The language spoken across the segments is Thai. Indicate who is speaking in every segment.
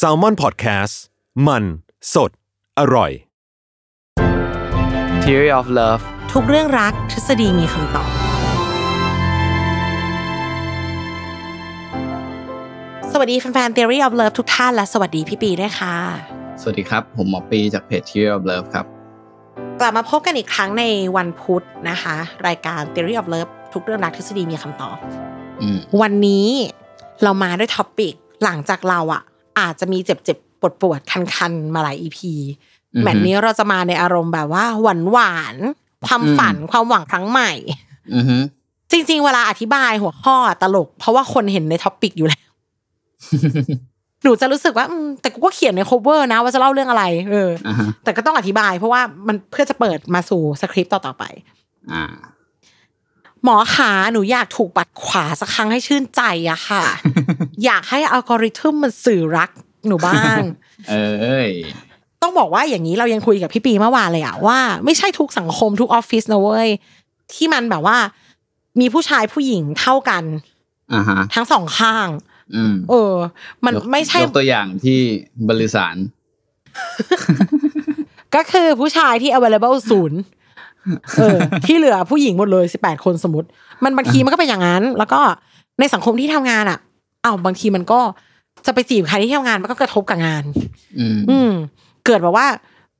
Speaker 1: s a l m o n PODCAST มัน สด อร่อย
Speaker 2: Theory of Love
Speaker 3: ทุกเรื่องรักทฤษฎีมีคำตอบ สวัสดีแฟนๆ Theory of Love ทุกท่านและสวัสดีพี่ปีด้วยค่ะ
Speaker 2: สวัสดีครับ ผมหมอปีจากเพจ Theory of Love ครับ
Speaker 3: กลับมาพบกันอีกครั้งในวันพุธนะคะ รายการ Theory of Love ทุกเรื่องรักทฤษฎีมีคำตอบ
Speaker 2: อืม
Speaker 3: วันนี้เรามาด้วย topic หลังจากเราอะ อาจจะมีเจ็บเจ็บปวดปวดคันคันๆมาหลาย EP
Speaker 2: อือฮึ
Speaker 3: แมตช์นี้เราจะมาในอารมณ์แบบว่าหวานหวานๆความฝันความหวังครั้งใหม่
Speaker 2: อือฮึ
Speaker 3: จริง ๆ เวลาอธิบายหัวข้อตลก เพราะว่าคนเห็นใน topic อยู่แล้วหนูจะรู้สึกว่าอืมแต่กูก็เขียนใน cover นะ ว่าจะเล่าเรื่องอะไร เออ
Speaker 2: อ่าฮะ
Speaker 3: แต่ก็ต้องอธิบาย เพราะว่ามันเพื่อจะเปิดมาสู่สคริปต์ต่อๆไป
Speaker 2: อ่า
Speaker 3: หมอขาหนูอยากถูกปัดขวาสักครั้งให้ชื่นใจอะค่ะ อยากให้อัลกอริทึมมันสื่อรักหนูบ้าง
Speaker 2: เอ้ย
Speaker 3: ต้องบอกว่าอย่างนี้เรายังคุยกับพี่ปีเมื่อวานเลยอะว่าไม่ใช่ทุกสังคมทุกออฟฟิศนะเว้ยที่มันแบบว่า มีผู้ชายผู้หญิงเท่ากัน
Speaker 2: อ่าฮะ
Speaker 3: ทั้งสองข้าง
Speaker 2: อืม
Speaker 3: เออ มัน
Speaker 2: ยก
Speaker 3: ไม่ใช่
Speaker 2: ยกตัวอย่างที่บริสาร
Speaker 3: ก็คือผู้ชายที่ available ศูนย์ เออที่เหลือผู้หญิงหมดเลยสิบแปดคนสมมติ มันบางทีมันก็เป็นอย่างนั้น แล้วก็ในสังคมที่ทำงานอะอ้าวบางทีมันก็จะไปจีบใครที่ทำงานมันก็กระทบกับงาน
Speaker 2: อืม
Speaker 3: อืมเกิดแบบว่า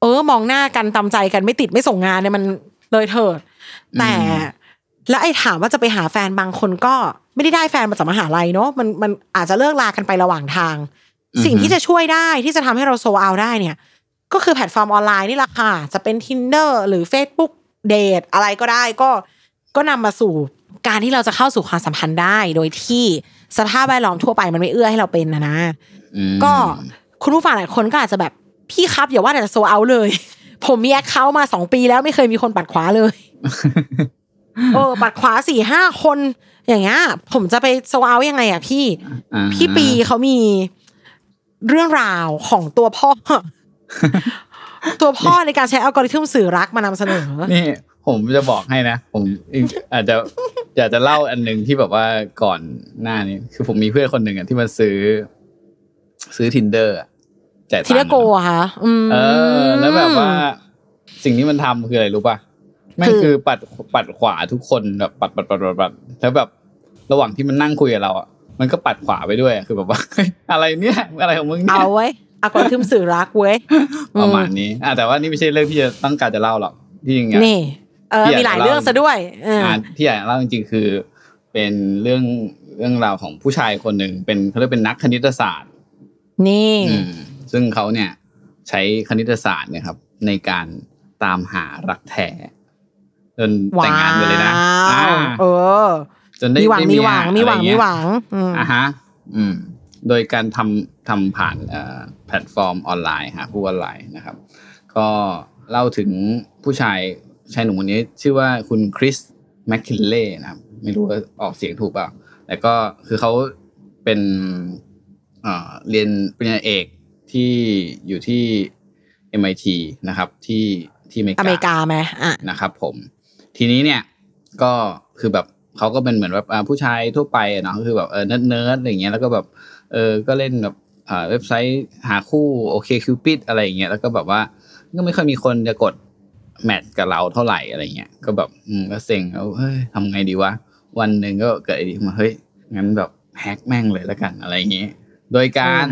Speaker 3: เออ มองหน้ากันตามใจกันไม่ติดไม่ส่งงานเนี่ยมันเลยเถิด แต่แล้วไอ้ถามว่าจะไปหาแฟนบางคนก็ไม่ได้ได้แฟนมาจากมหาลัยเนาะมันมันอาจจะเลิกลากันไประหว่างทาง สิ่งที่จะช่วยได้ที่จะทำให้เราโซเอาได้เนี่ย ก็คือแพลตฟอร์มออนไลน์นี่แหละค่ะ จะเป็น Tinder หรือ Facebook เดทอะไรก็ได้ก็ก็นำมาสู่การที่เราจะเข้าสู่ความสัมพันธ์ได้ โดยที่สภาพแวดล้อมทั่วไปมันไม่เอื้อให้เราเป็นนะนะ
Speaker 2: อืม
Speaker 3: ก็คุณผู้ฟังหลายคนก็อาจจะแบบพี่ครับอย่าว่าแต่จะโซเอาเลย ผมมี account มาสองปีแล้วไม่เคยมีคนปัดขวาเลยเออปัดขวาสี่ห้าคน อย่างเงี้ยผมจะไปโซเอายังไงอะพี่
Speaker 2: อ่า
Speaker 3: พี่ปีเขามีเรื่องราวของตัวพ่อ ตัวพ่อในการใช้อัลกอริทึมสื่อรักมานำเสนอ
Speaker 2: นี่ผมจะบอกให้นะ ผมอาจจะอยากจะเล่าอันหนึ่งที่แบบว่าก่อนหน้านี้ คือผมมีเพื่อนคนหนึ่งอะที่มาซื้อ ซื้อ tinder อะจ่ายตังค์
Speaker 3: ทีละโกอะคะอืม
Speaker 2: เออ แล้วแบบว่า สิ่งที่มันทำคืออะไรรู้ป่ะแม่ง
Speaker 3: คือ
Speaker 2: คือปัดปัดขวาทุกคนแบบปัดปัดปัดปัดปัดแล้วแบบระหว่างที่มันนั่งคุยกับเราอะมันก็ปัดขวาไปด้วยอะคือแบบว่าเฮ้ยอะไรเนี่ย อะไรของมึงเนี่ย
Speaker 3: เอาไว้ อัลกอริทึมสื่อรักเว้ย
Speaker 2: ประมาณนี้อะแต่ว่านี่ไม่ใช่เรื่องที่จะต้องการจะเล่าหรอกที่จริงอะ
Speaker 3: นี่เออ
Speaker 2: ที่อยาก
Speaker 3: มีหลาย
Speaker 2: จะเล่า
Speaker 3: เรื่องซะด้วยเอออ
Speaker 2: อะที่อยากเล่าจริงๆคือ เป็นเรื่องเรื่องราวของผู้ชายคนหนึ่งเป็นเขาเรียกเป็นนักคณิตศาสตร์
Speaker 3: นี่
Speaker 2: อืมซึ่งเขาเนี่ย ใช้คณิตศาสตร์เนี่ยครับ ในการตามหารักแท้จนแต่งงานกันเลยนะ
Speaker 3: ว้าว
Speaker 2: อ่า
Speaker 3: เออ
Speaker 2: จนได้
Speaker 3: มีหวัง
Speaker 2: ได้
Speaker 3: มีหวัง
Speaker 2: เย
Speaker 3: มีหวัง
Speaker 2: อะไร
Speaker 3: มี
Speaker 2: เงี้ย
Speaker 3: หวังอืม
Speaker 2: อะฮะ อืม โดยการทำ ทำผ่านเอ่อแพลตฟอร์มออนไลน์หาคู่ออนไลน์นะครับ ก็เล่าถึงผู้ชายชายหนุ่มคนนี้ชื่อว่าคุณ Chris McKinlay นะครับ ไม่รู้ว่าออกเสียงถูกเปล่าแต่ก็คือเขาเป็นเอ่อเรียนปริญญาเอกที่อยู่ที่ MIT นะครับ ที่ที่อเมริกา
Speaker 3: อเมริกาไหมอะ
Speaker 2: นะครับ ผม ทีนี้เนี่ยก็คือแบบเขาก็เป็นเหมือนแบบอ่าผู้ชายทั่วไปอะเนาะก็คือแบบเออเนิร์ดเนิร์ดอะไรอย่างเงี้ยแล้วก็แบบเออก็เล่นแบบอ่า เว็บไซต์หาคู่ OkCupid อะไรอย่างเงี้ยแล้วก็แบบว่าก็ไม่ค่อยมีคนจะกด match กับเราเท่าไหร่อะไรเงี้ยก็แบบอืมก็เซ็งแล้วเฮ้ยทำไงดีวะวันหนึ่งก็เกิดไอเดียมาเฮ้ยงั้นแบบแฮกแม่งเลยแล้วกันอะไรอย่างเงี้ยโดยการ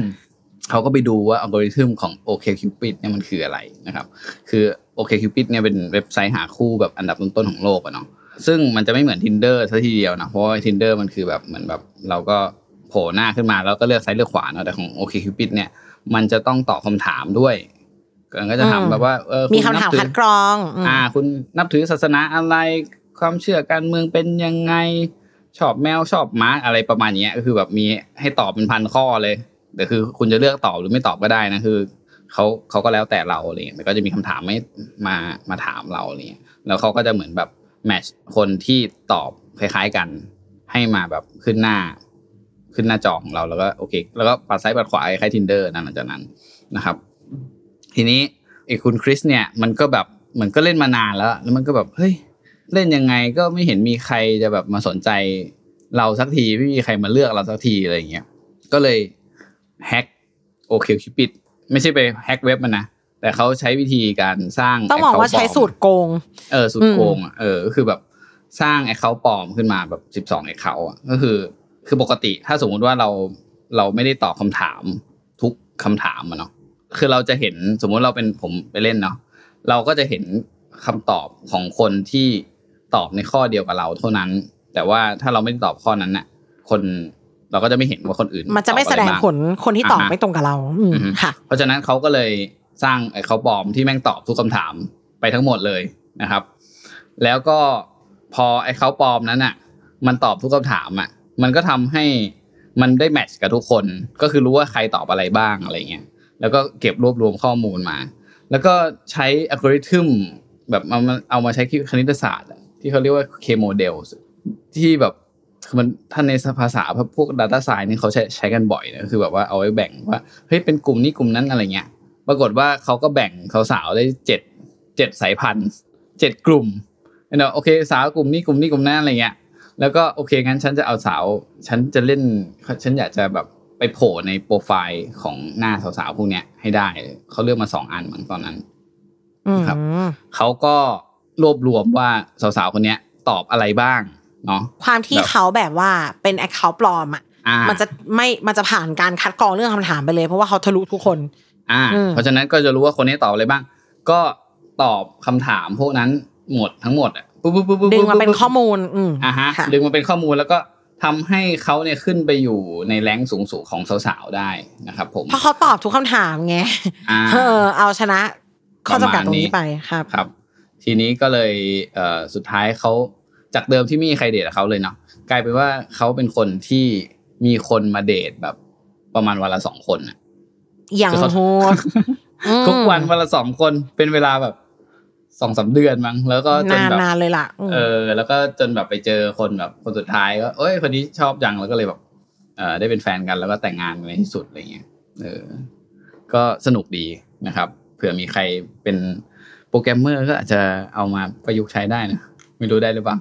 Speaker 2: เขาก็ไปดูว่าอัลกอริทึมของ OkCupid เนี่ยมันคืออะไรนะครับ คือ OkCupid เนี่ยเป็นเว็บไซต์หาคู่แบบอันดับต้นๆของโลกอะเนาะซึ่งมันจะไม่เหมือน Tinder ซะทีเดียวนะเพราะว่า Tinder มันคือแบบเหมือนแบบเราก็ โผล่หน้าขึ้นมาแล้วก็เลือกซ้ายเลือกขวาเนาะแต่ของ OkCupid เนี่ย มันจะต้องตอบคำถามด้วยก็จะถาม
Speaker 3: อืม
Speaker 2: แบบว่าเออ
Speaker 3: มี
Speaker 2: ณ
Speaker 3: คำถาม
Speaker 2: นับถือ
Speaker 3: คัดกรองอืม
Speaker 2: อ่า คุณนับถือศาสนาอะไรความเชื่อการเมืองเป็นยังไงชอบแมวชอบหม้าอะไรประมาณเนี้ยก็คือแบบมีให้ตอบเป็นพันข้อเลยแต่คือคุณจะเลือกตอบหรือไม่ตอบก็ได้นะคือเขาเขาก็แล้วแต่เราอะไรเงี้ยแต่ก็จะมีคำถามไม่มามาถามเราอะไรเงี้ยแล้วเขาก็จะเหมือนแบบแมทช์คนที่ตอบคล้ายๆกัน ให้มาแบบขึ้นหน้า ขึ้นหน้าจอของเราแล้วก็โอเค แล้วก็ปัดซ้ายปัดขวาคล้ายทินเดอร์นั่นหลังจากนั้นนะครับ ทีนี้ไอ้คุณคริสเนี่ยมันก็แบบเหมือนก็เล่นมานานแล้ว แล้วมันก็แบบเฮ้ยเล่นยังไงก็ไม่เห็นมีใครจะแบบมาสนใจเราสักทีไม่มีใครมาเลือกเราสักทีอะไรอย่างเงี้ยก็เลยแฮ็กโอเคคิปิดไม่ใช่ไปแฮ็กเว็บมันนะแต่เขาใช้วิธีการสร้าง
Speaker 3: ต้องบอกว่า
Speaker 2: account
Speaker 3: ใช้
Speaker 2: ปลม
Speaker 3: สูตรโกง
Speaker 2: เออสุดโกงอะเออก็คือแบบสร้างไอเขาปลอมขึ้นมาแบบสิบสองไอเขาอะก็คือ คือปกติถ้าสมมุติว่าเราเราไม่ได้ตอบคำถามทุกคำถามอะเนาะคือเราจะเห็นสมมุติเราเป็นผมไปเล่นเนาะเราก็จะเห็นคำตอบของคนที่ตอบในข้อเดียวกับเราเท่านั้น แต่ว่าถ้าเราไม่ได้ตอบข้อนั้นน่ะ คนเราก็จะไม่เห็นว่าคนอื่น
Speaker 3: มันจะไม่
Speaker 2: ตอบ
Speaker 3: แส
Speaker 2: อะไร
Speaker 3: ดง
Speaker 2: บ้า
Speaker 3: ผลคนที่ตอบ
Speaker 2: อ่าฮะ
Speaker 3: ไม่ตรงกับเราอืม
Speaker 2: อือฮึ
Speaker 3: ค่ะ
Speaker 2: เพราะฉะนั้นเขาก็เลยสร้างไอ้เขาปลอมที่แม่งตอบทุกคำถามไปทั้งหมดเลยนะครับ แล้วก็พอไอ้เขาปลอมนั้นอะ มันตอบทุกคำถามอะ มันก็ทำให้มันได้แมทช์กับทุกคน ก็คือรู้ว่าใครตอบอะไรบ้างอะไรเงี้ยแล้วก็เก็บรวบรวมข้อมูลมา แล้วก็ใช้อัลกอริทึมแบบเอามาเอามาใช้คณิตศาสตร์ที่เขาเรียกว่า K model ที่แบบมันท่านในภาษาพวก Data Science นี่เขาใช้ใช้กันบ่อยนะคือแบบว่าเอาไว้แบ่งว่าเฮ้ยเป็นกลุ่มนี้กลุ่มนั้นอะไรเงี้ย ปรากฏว่าเขาก็แบ่งสาวๆได้เจ็ดเจ็ดสายพันธุ์เจ็ดกลุ่มเนาะโอเคสาวกลุ่มนี้กลุ่มนี้กลุ่มนั้นอะไรเงี้ย แล้วก็โอเคงั้นฉันจะเอาสาว ฉันจะเล่น ฉันอยากจะแบบไปโผล่ในโปรไฟล์ของหน้าสาวๆพวกเนี้ยให้ได้เขาเลือกมาสองอันมั้งตอนนั้น
Speaker 3: อืม
Speaker 2: ครับเขาก็รวบรวมว่าสาวๆคนเนี้ย ตอบอะไรบ้างเนาะ
Speaker 3: ความที่
Speaker 2: แบบ
Speaker 3: เขาแบบว่าเป็นแอคเคาท์ปลอมอะ
Speaker 2: อ่า
Speaker 3: มันจะไม่มันจะผ่านการคัดกรองเรื่องคำถามไปเลย เพราะว่าเขาทะลุทุกคน
Speaker 2: อ่า
Speaker 3: อืม
Speaker 2: เพราะฉะนั้นก็จะรู้ว่าคนนี้ตอบอะไรบ้าง ก็ตอบคำถามพวกนั้นหมดทั้งหมดอะ ปุ๊บปุ๊บปุ๊บปุ๊บ
Speaker 3: ดึงมาเป็น
Speaker 2: ปุ๊บ
Speaker 3: ข้อมูล อืม
Speaker 2: อ่าฮะ
Speaker 3: ค่ะ
Speaker 2: ดึงมาเป็นข้อมูลแล้วก็ทำให้เขาเนี่ยขึ้นไปอยู่ในแรงสูงสูงๆของสาวๆได้นะครับ ผม
Speaker 3: เพราะเขาตอบทุกคำถามไง
Speaker 2: อ่า
Speaker 3: เออ เอาชนะข้อจำกัดตรงนี้ไปครับ
Speaker 2: ครับ ทีนี้ก็เลยเอ่อสุดท้ายเขาจากเดิมที่ไม่มีใครเดทกับเขาเลยเนาะกลายเป็นว่าเขาเป็นคนที่มีคนมาเดทแบบประมาณวันละสองคนน่ะ
Speaker 3: อย่าง
Speaker 2: คือเขา
Speaker 3: โหดอืม
Speaker 2: ทุกวันวันละสองคนเป็นเวลาแบบ สองสามเดือนมั้งแล้วก็จน
Speaker 3: นาน
Speaker 2: แบบ
Speaker 3: นานเลยล่ะม
Speaker 2: เออ แล้วก็จนแบบไปเจอคนแบบคนสุดท้ายก็เอ้ยคนนี้ชอบจังแล้วก็เลยแบบเออได้เป็นแฟนกันแล้วก็แต่งงานกันในที่สุดอะไรเงี้ยเออ ก็สนุกดีนะครับ เผื่อมีใครเป็นโปรแกรมเมอร์ก็อาจจะเอามาประยุกต์ใช้ได้นะไม่รู้ได้หรือเปล่า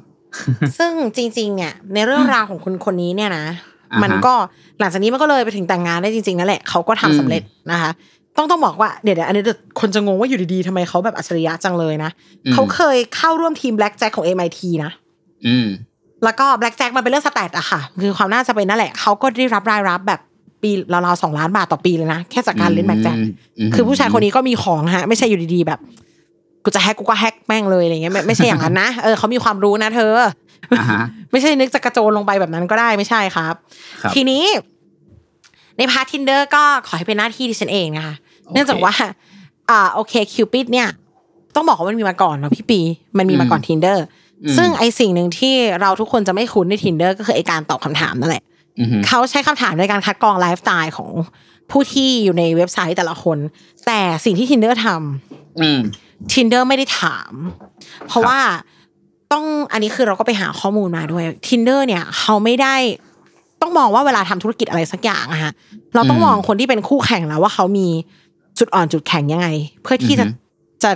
Speaker 3: ซึ่งจริง ๆ เนี่ย ในเรื่องราวของคนคนนี้เนี่ยนะ
Speaker 2: อ่าฮะ
Speaker 3: มันก็หลังจากนี้มันก็เลยไปถึงแต่งงานได้จริงๆนั่นแหละเขาก็ทำ
Speaker 2: อืม
Speaker 3: สำเร็จนะคะ ต้องต้องบอกว่าเดี๋ยวเดี๋ยวอันนี้เดี๋ยวคนจะงงว่าอยู่ดีๆทำไมเขาแบบอัจฉริยะจังเลยนะ
Speaker 2: อืม
Speaker 3: เขาเคยเข้าร่วมทีม Black Jack ของ MIT นะ
Speaker 2: อืม
Speaker 3: แล้วก็ Black Jack มันเป็นเรื่อง stat อะค่ะ คือความน่าจะเป็นนั่นแหละเขาก็ได้รับรายรับแบบปีราวๆสองล้านบาทต่อปีเลยนะแค่จากการเล่น Black Jack
Speaker 2: ม
Speaker 3: คือผู้ชายคนนี้ก็มีของฮะ ไม่ใช่อยู่ดีๆแบบกูจะแฮกกูก็แฮกแม่งเลยอะไรเงี้ยไม่ไม่ใช่อย่างนั้นนะเออเขามีความรู้นะ เธอ
Speaker 2: อ่าฮะ
Speaker 3: ไม่ใช่นึกจะกระโจนลงไปแบบนั้นก็ได้ไม่ใช่ครับ
Speaker 2: ครับ
Speaker 3: ทีนี้ ในพาร์ท Tinder ก็ขอให้เป็นหน้าที่ดิฉันเองนะคะ
Speaker 2: โอเค
Speaker 3: เนื่องจากว่า อ่า OkCupid เนี่ย ต้องบอกว่ามันมีมาก่อนเนาะพี่ปี มันมีมาก่อน
Speaker 2: อืม
Speaker 3: Tinder อื
Speaker 2: ม
Speaker 3: ซึ่งไอสิ่งหนึ่งที่เราทุกคนจะไม่คุ้นใน Tinder ก็คือไอการตอบคำถามนั่นแหละ
Speaker 2: อือฮึ
Speaker 3: เขาใช้คำถามในการคัดกรองไลฟ์สไตล์ของผู้ที่อยู่ในเว็บไซต์แต่ละคน แต่สิ่งที่ Tinder ทำ
Speaker 2: อืม
Speaker 3: Tinder ไม่ได้ถาม เพราะ
Speaker 2: ครับ
Speaker 3: ว่าต้องอันนี้คือเราก็ไปหาข้อมูลมาด้วย Tinder เนี่ยเขาไม่ได้ ต้องมองว่าเวลาทำธุรกิจอะไรสักอย่างอะฮะเราต้อง
Speaker 2: อืม
Speaker 3: มองคนที่เป็นคู่แข่งแล้วว่าเขามีจุดอ่อนจุดแข็งยังไง เพื่อที่จะ
Speaker 2: อือฮึ
Speaker 3: จะ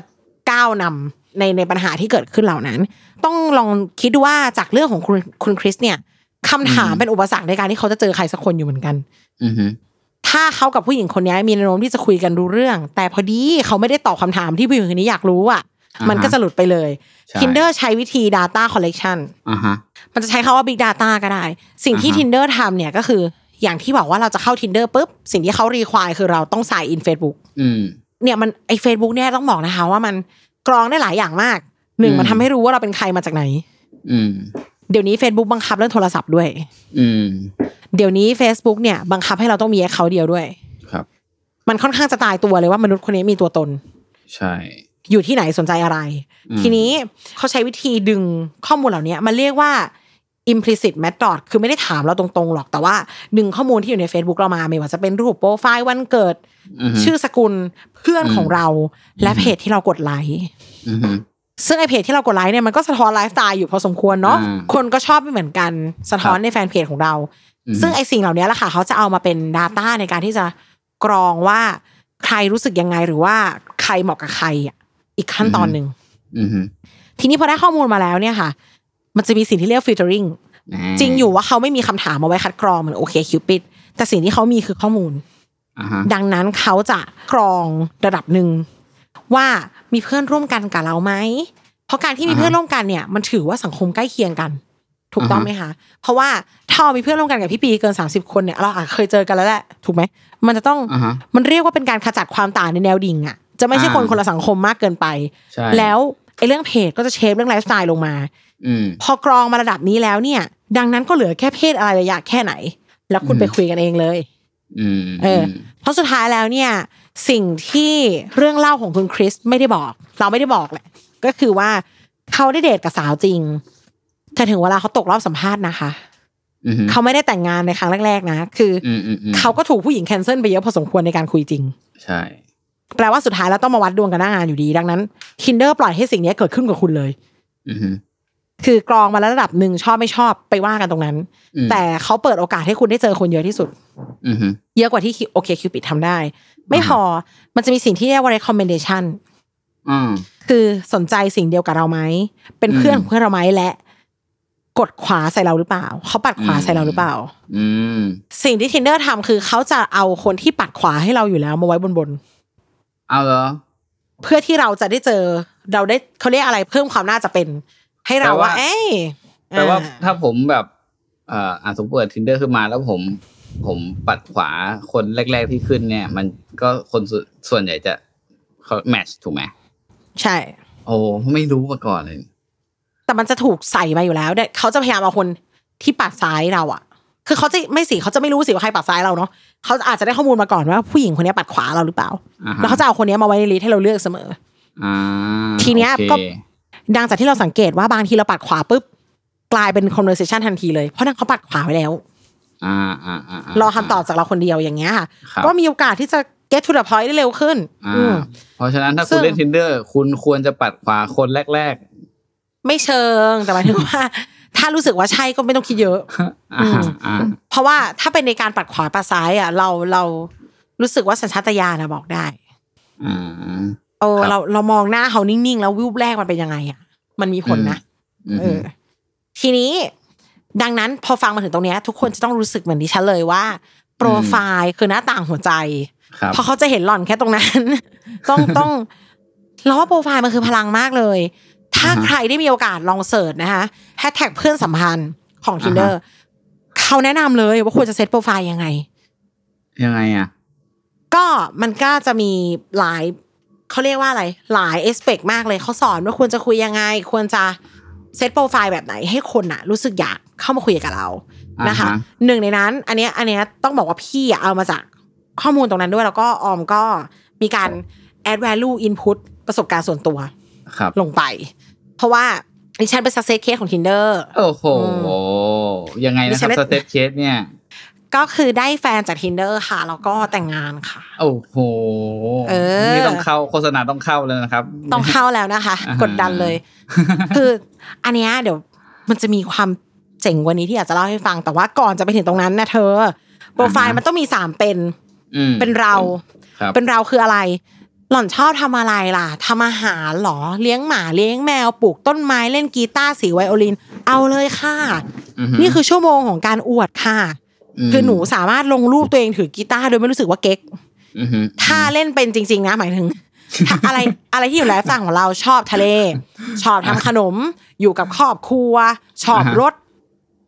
Speaker 3: ก้าวนำในในปัญหาที่เกิดขึ้นเหล่านั้น ต้องลองคิดดูว่าจากเรื่องของคุณคุณคริสเนี่ยคำถามเป็นอุปสรรคในการที่เขาจะเจอใครสักคนอยู่เหมือนกัน
Speaker 2: อือฮึ
Speaker 3: ถ้าเขากับผู้หญิงคนนี้มีแนวโน้มที่จะคุยกันรู้เรื่อง แต่พอดีเขาไม่ได้ตอบคำถามที่ผู้หญิงคนนี้อยากรู้อะ
Speaker 2: อ่าฮะ
Speaker 3: มันก็จะหลุดไปเลย
Speaker 2: ใช่
Speaker 3: Tinder ใช้วิธี Data Collection
Speaker 2: อ่าฮะ
Speaker 3: มันจะใช้คาว่า Big Data ก็ได้ สิ่งที่
Speaker 2: อ่าฮะ
Speaker 3: Tinder ทำเนี่ยก็คืออย่างที่บอกว่าเราจะเข้า Tinder ปุ๊บ สิ่งที่เขารีควายคือเราต้องใส่ in Facebook
Speaker 2: อืม
Speaker 3: เนี่ยมันไอ Facebook เนี่ยต้องบอกนะคะว่ามันกรองได้หลายอย่างมากหนึ่ง
Speaker 2: อืม
Speaker 3: มันทำให้รู้ว่าเราเป็นใครมาจากไหน
Speaker 2: อืม
Speaker 3: เดี๋ยวนี้ Facebook บังคับเรื่องโทรศัพท์ด้วย
Speaker 2: อืม
Speaker 3: เดี๋ยวนี้ Facebook เนี่ยบังคับให้เราต้องมีแอคเคาท์เดียวด้วย
Speaker 2: ครับ
Speaker 3: มันค่อนข้างจะตายตัวเลยว่ามนุษย์คนนี้มีตัวตน
Speaker 2: ใช่
Speaker 3: อยู่ที่ไหนสนใจอะไร
Speaker 2: อืม
Speaker 3: ทีนี้เขาใช้วิธีดึงข้อมูลเหล่านี้มันเรียกว่า implicit method คือไม่ได้ถามเราตรงๆหรอกแต่ว่า ดึงข้อมูลที่อยู่ใน Facebook เรามาไม่ว่าจะเป็นรูปโปรไฟล์วันเกิด
Speaker 2: อือฮึ
Speaker 3: ชื่อสกุลเพื่อน
Speaker 2: อืม
Speaker 3: ของเรา และเพจที่เรากดไลค์
Speaker 2: อือฮึ
Speaker 3: ซึ่งไอเพจที่เรากดไลค์เนี่ยมันก็สะท้อนไลฟ์สไตล์อยู่พอสมควรเนาะ
Speaker 2: อ่า
Speaker 3: คนก็ชอบไม่เหมือนกันสะท้อน
Speaker 2: ครับ
Speaker 3: ในแฟนเพจของเรา
Speaker 2: อือฮึ
Speaker 3: ซึ่งไอสิ่งเหล่านี้แหละค่ะเขาจะเอามาเป็น Data ในการที่จะกรองว่าใครรู้สึกยังไงหรือว่าใครเหมาะกับใครอะ อีกขั้นตอนหนึ่ง
Speaker 2: อือฮึ
Speaker 3: ทีนี้พอได้ข้อมูลมาแล้วเนี่ยค่ะ มันจะมีสิ่งที่เรียก filtering
Speaker 2: อ่า
Speaker 3: จริงอยู่ว่าเขาไม่มีคำถามมาไว้คัดกรองเหมือนโอเคคิวปิดแต่สิ่งที่เขามีคือข้อมูล
Speaker 2: อ่าฮะ
Speaker 3: ดังนั้นเขาจะกรองระดับหนึ่งว่ามีเพื่อนร่วมกันกับเราไหมเพราะการที่มีเพื่อนร่วมกันเนี่ย มันถือว่าสังคมใกล้เคียงกัน ถูกต้องไหมคะเพราะว่าถ้าเรามีเพื่อนร่วมกันกับพี่ปีเกินสามสิบคนเนี่ยเราอาจเคยเจอกันแล้วแหละถูกไหมมันจะต้อง
Speaker 2: อ่าฮะ
Speaker 3: มันเรียกว่าเป็นการขจัดความต่างในแนวดิ่งอะ จะไม่ใช่คน
Speaker 2: อ่า
Speaker 3: คนละสังคมมากเกินไป
Speaker 2: ใช่
Speaker 3: แล้วไอ้เรื่องเพจก็จะเชฟเรื่องไลฟ์สไตล์ลงมา
Speaker 2: อืม
Speaker 3: พอกรองมาระดับนี้แล้วเนี่ย ดังนั้นก็เหลือแค่เพศอะไรระยะแค่ไหน แล้วคุณ
Speaker 2: อืม
Speaker 3: ไปคุยกันเองเลย
Speaker 2: อืม
Speaker 3: เอออ เพราะสุดท้ายแล้วเนี่ย สิ่งที่เรื่องเล่าของคุณคริสไม่ได้บอก เราไม่ได้บอกแหละ ก็คือว่าเขาได้เดทกับสาวจริงแต่ถึงเวลาเขาตกรอบสัมภาษณ์นะคะ
Speaker 2: อืม
Speaker 3: เขาไม่ได้แต่งงานในครั้งแรกๆนะ คืออ
Speaker 2: อืมอืมอืม
Speaker 3: เขาก็ถูกผู้หญิงแคนเซิลไปเยอะพอสมควรในการคุยจริง
Speaker 2: ใช่
Speaker 3: แปลว่าสุดท้ายแล้วต้องมาวัดดวงกันหน้างานอยู่ดี ดังนั้น Tinder ปล่อยให้สิ่งนี้เกิดขึ้นกับคุณเลย
Speaker 2: อืม
Speaker 3: คือกรองมาแล้วระดับหนึ่งชอบไม่ชอบไปว่ากันตรงนั้น
Speaker 2: อืม
Speaker 3: แต่เขาเปิดโอกาสให้คุณได้เจอคนเยอะที่สุด
Speaker 2: อืม
Speaker 3: เยอะกว่าที่โอเคคิวปิดทำได้ ไม่พอมันจะมีสิ่งที่เรียกว่า recommendation
Speaker 2: อืม
Speaker 3: คือสนใจสิ่งเดียวกับเราไหมเป็นเพื่อน
Speaker 2: อืม
Speaker 3: ของเพื่อนเราไหมและ กดขวาใส่เราหรือเปล่า เขาปัดขวา
Speaker 2: อืม
Speaker 3: ใส่เราหรือเปล่า
Speaker 2: อืม
Speaker 3: สิ่งที่ tinder ทำคือเขาจะเอาคนที่ปัดขวาให้เราอยู่แล้วมาไว้บนบน
Speaker 2: เอาเหรอ
Speaker 3: ๆเพื่อที่เราจะได้เจอ เราได้เขาเรียกอะไรเพิ่มความน่าจะเป็น ให้เรา
Speaker 2: แปลว่า
Speaker 3: ว่า เอ้ย
Speaker 2: แปลว่า
Speaker 3: อ่
Speaker 2: ถ้าผมแบบเอ่ออ่าสมมติเปิด tinder ขึ้นมาแล้วผม ผมปัดขวาคนแรก ๆที่ขึ้นเนี่ย มันก็คนส่วนส่วนใหญ่จะเขาแมทช์ถูกไหม
Speaker 3: ใช่
Speaker 2: โอ้ไม่รู้มาก่อนเลย
Speaker 3: แต่มันจะถูกใส่มาอยู่แล้วเนี่ยเขาจะพยายามเอาคนที่ปัดซ้ายเราอะ คือเขาจะไม่สิเขาจะไม่รู้สิว่าใครปัดซ้ายเราเนาะเขาอาจจะได้ข้อมูลมาก่อนว่าผู้หญิงคนนี้ปัดขวาเราหรือเปล่า
Speaker 2: อ่าฮะ
Speaker 3: แล้วเขาจะเอาคนนี้มาไว้ในลิสต์ให้เราเลือกเสมอ
Speaker 2: อ่า
Speaker 3: ทีเนี้ย
Speaker 2: โอค
Speaker 3: ก็ดังจากที่เราสังเกตว่าบางทีเราปัดขวาปุ๊บกลายเป็น conversation ทันทีเลยเพราะนั่นเขาปัดขวาไว้แล้ว
Speaker 2: อ่าอ่าอ่าร
Speaker 3: อคำตอบจากเราคนเดียวอย่างเงี้ยค่ะ
Speaker 2: ครับ
Speaker 3: ก็มีโอกาสที่จะ get to the point ได้เร็วขึ้น
Speaker 2: อ่า
Speaker 3: อืม
Speaker 2: เพราะฉะนั้นถ้า
Speaker 3: ซึ่
Speaker 2: คุณ
Speaker 3: ง
Speaker 2: เล่น tinder คุณควรจะปัดขวาคนแรก
Speaker 3: ไม่เชิงแต่หมายถึงว่า ถ้ารู้สึกว่าใช่ก็ไม่ต้องคิดเยอะ
Speaker 2: ๆอ่าอ่า
Speaker 3: เพราะว่าถ้าเป็นในการปัดขวาปัดซ้ายอะ เราเรารู้สึกว่าสัญชาตญาณอะบอกได้
Speaker 2: อ่า
Speaker 3: โอ้
Speaker 2: ครับ
Speaker 3: เราเรามองหน้าเขานิ่งๆ แล้ววิวแรกมันเป็นยังไงอะ มันมีผลนะ
Speaker 2: อืม
Speaker 3: เออ ทีนี้ดังนั้นพอฟังมาถึงตรงเนี้ยทุกคนจะต้องรู้สึกเหมือนดิฉันเลยว่าโปรไฟล์คือหน้าต่างหัวใจ
Speaker 2: ครับ
Speaker 3: เพราะเขาจะเห็นหล่อนแค่ตรงนั้น ต้องต้องเราว่าโปรไฟล์มันคือพลังมากเลย ถ้า
Speaker 2: อ่าฮะ
Speaker 3: ใครได้มีโอกาสลองเสิร์ชนะคะแฮชแท็กเพื่อนสัมพันธ์ของ
Speaker 2: อ่าฮะ
Speaker 3: tinder เขาแนะนำเลยว่าควรจะเซตโปรไฟล์ยังไง
Speaker 2: ยังไงอะ
Speaker 3: ก็มันก็จะมีหลายเขาเรียกว่าอะไร หลาย aspect มากเลยเขาสอนว่าควรจะคุยยังไง ควรจะเซตโปรไฟล์แบบไหนให้คนอะรู้สึกอยากเข้ามาคุยกับเรานะคะ
Speaker 2: อ่าฮะ
Speaker 3: หนึ่งในนั้น อันเนี้ยอันเนี้ยต้องบอกว่าพี่อะเอามาจากข้อมูลตรงนั้นด้วยแล้วก็ออมก็มีการ add value input ประสบการณ์ส่วนตัว
Speaker 2: ครับ
Speaker 3: ลงไป เพราะว่าดิฉันเป็น success case ของ tinder
Speaker 2: โอ้โห ยังไงนะค
Speaker 3: ดิฉั
Speaker 2: รับ
Speaker 3: นได้
Speaker 2: success case เนี่ย
Speaker 3: ก็คือได้แฟนจาก tinder ค่ะ แล้วก็แต่งงานค่ะ
Speaker 2: โอ้โห
Speaker 3: เออ
Speaker 2: นี่ต้องเข้าโฆษณาต้องเข้าแล้วนะครับ
Speaker 3: ต้องเข้าแล้วนะคะ
Speaker 2: อ่าฮะ
Speaker 3: กดดันเลย คืออันเนี้ยเดี๋ยวมันจะมีความเจ๋งกวันนี้ที่อยากจะเล่าให้ฟัง แต่ว่าก่อนจะไปถึงตรงนั้นนะเธอ โปรไฟล์มันต้องมีสามเป็น
Speaker 2: อืม
Speaker 3: เป็นเรา
Speaker 2: ครับ
Speaker 3: เป็นเราคืออะไร หล่อนชอบทำอะไรล่ะทำอาหารเหรอ เลี้ยงหมาเลี้ยงแมวปลูกต้นไม้เล่นกีตาร์สีไวโอลิน เอาเลยค่ะ
Speaker 2: อือฮึ
Speaker 3: นี่คือชั่วโมงของการอวดค่ะ
Speaker 2: ม
Speaker 3: คือหนูสามารถลงรูปตัวเองถือกีตาร์โดยไม่รู้สึกว่าเก๊ก
Speaker 2: อือฮึ
Speaker 3: ถ้าเล่นเป็นจริง ๆ นะหมายถึงถ้าอะไรอะไรที่อยู่ไลฟ์สไตล์ของเราชอบทะเล ชอบทำขนมอยู่กับครอบครัว ชอบรถ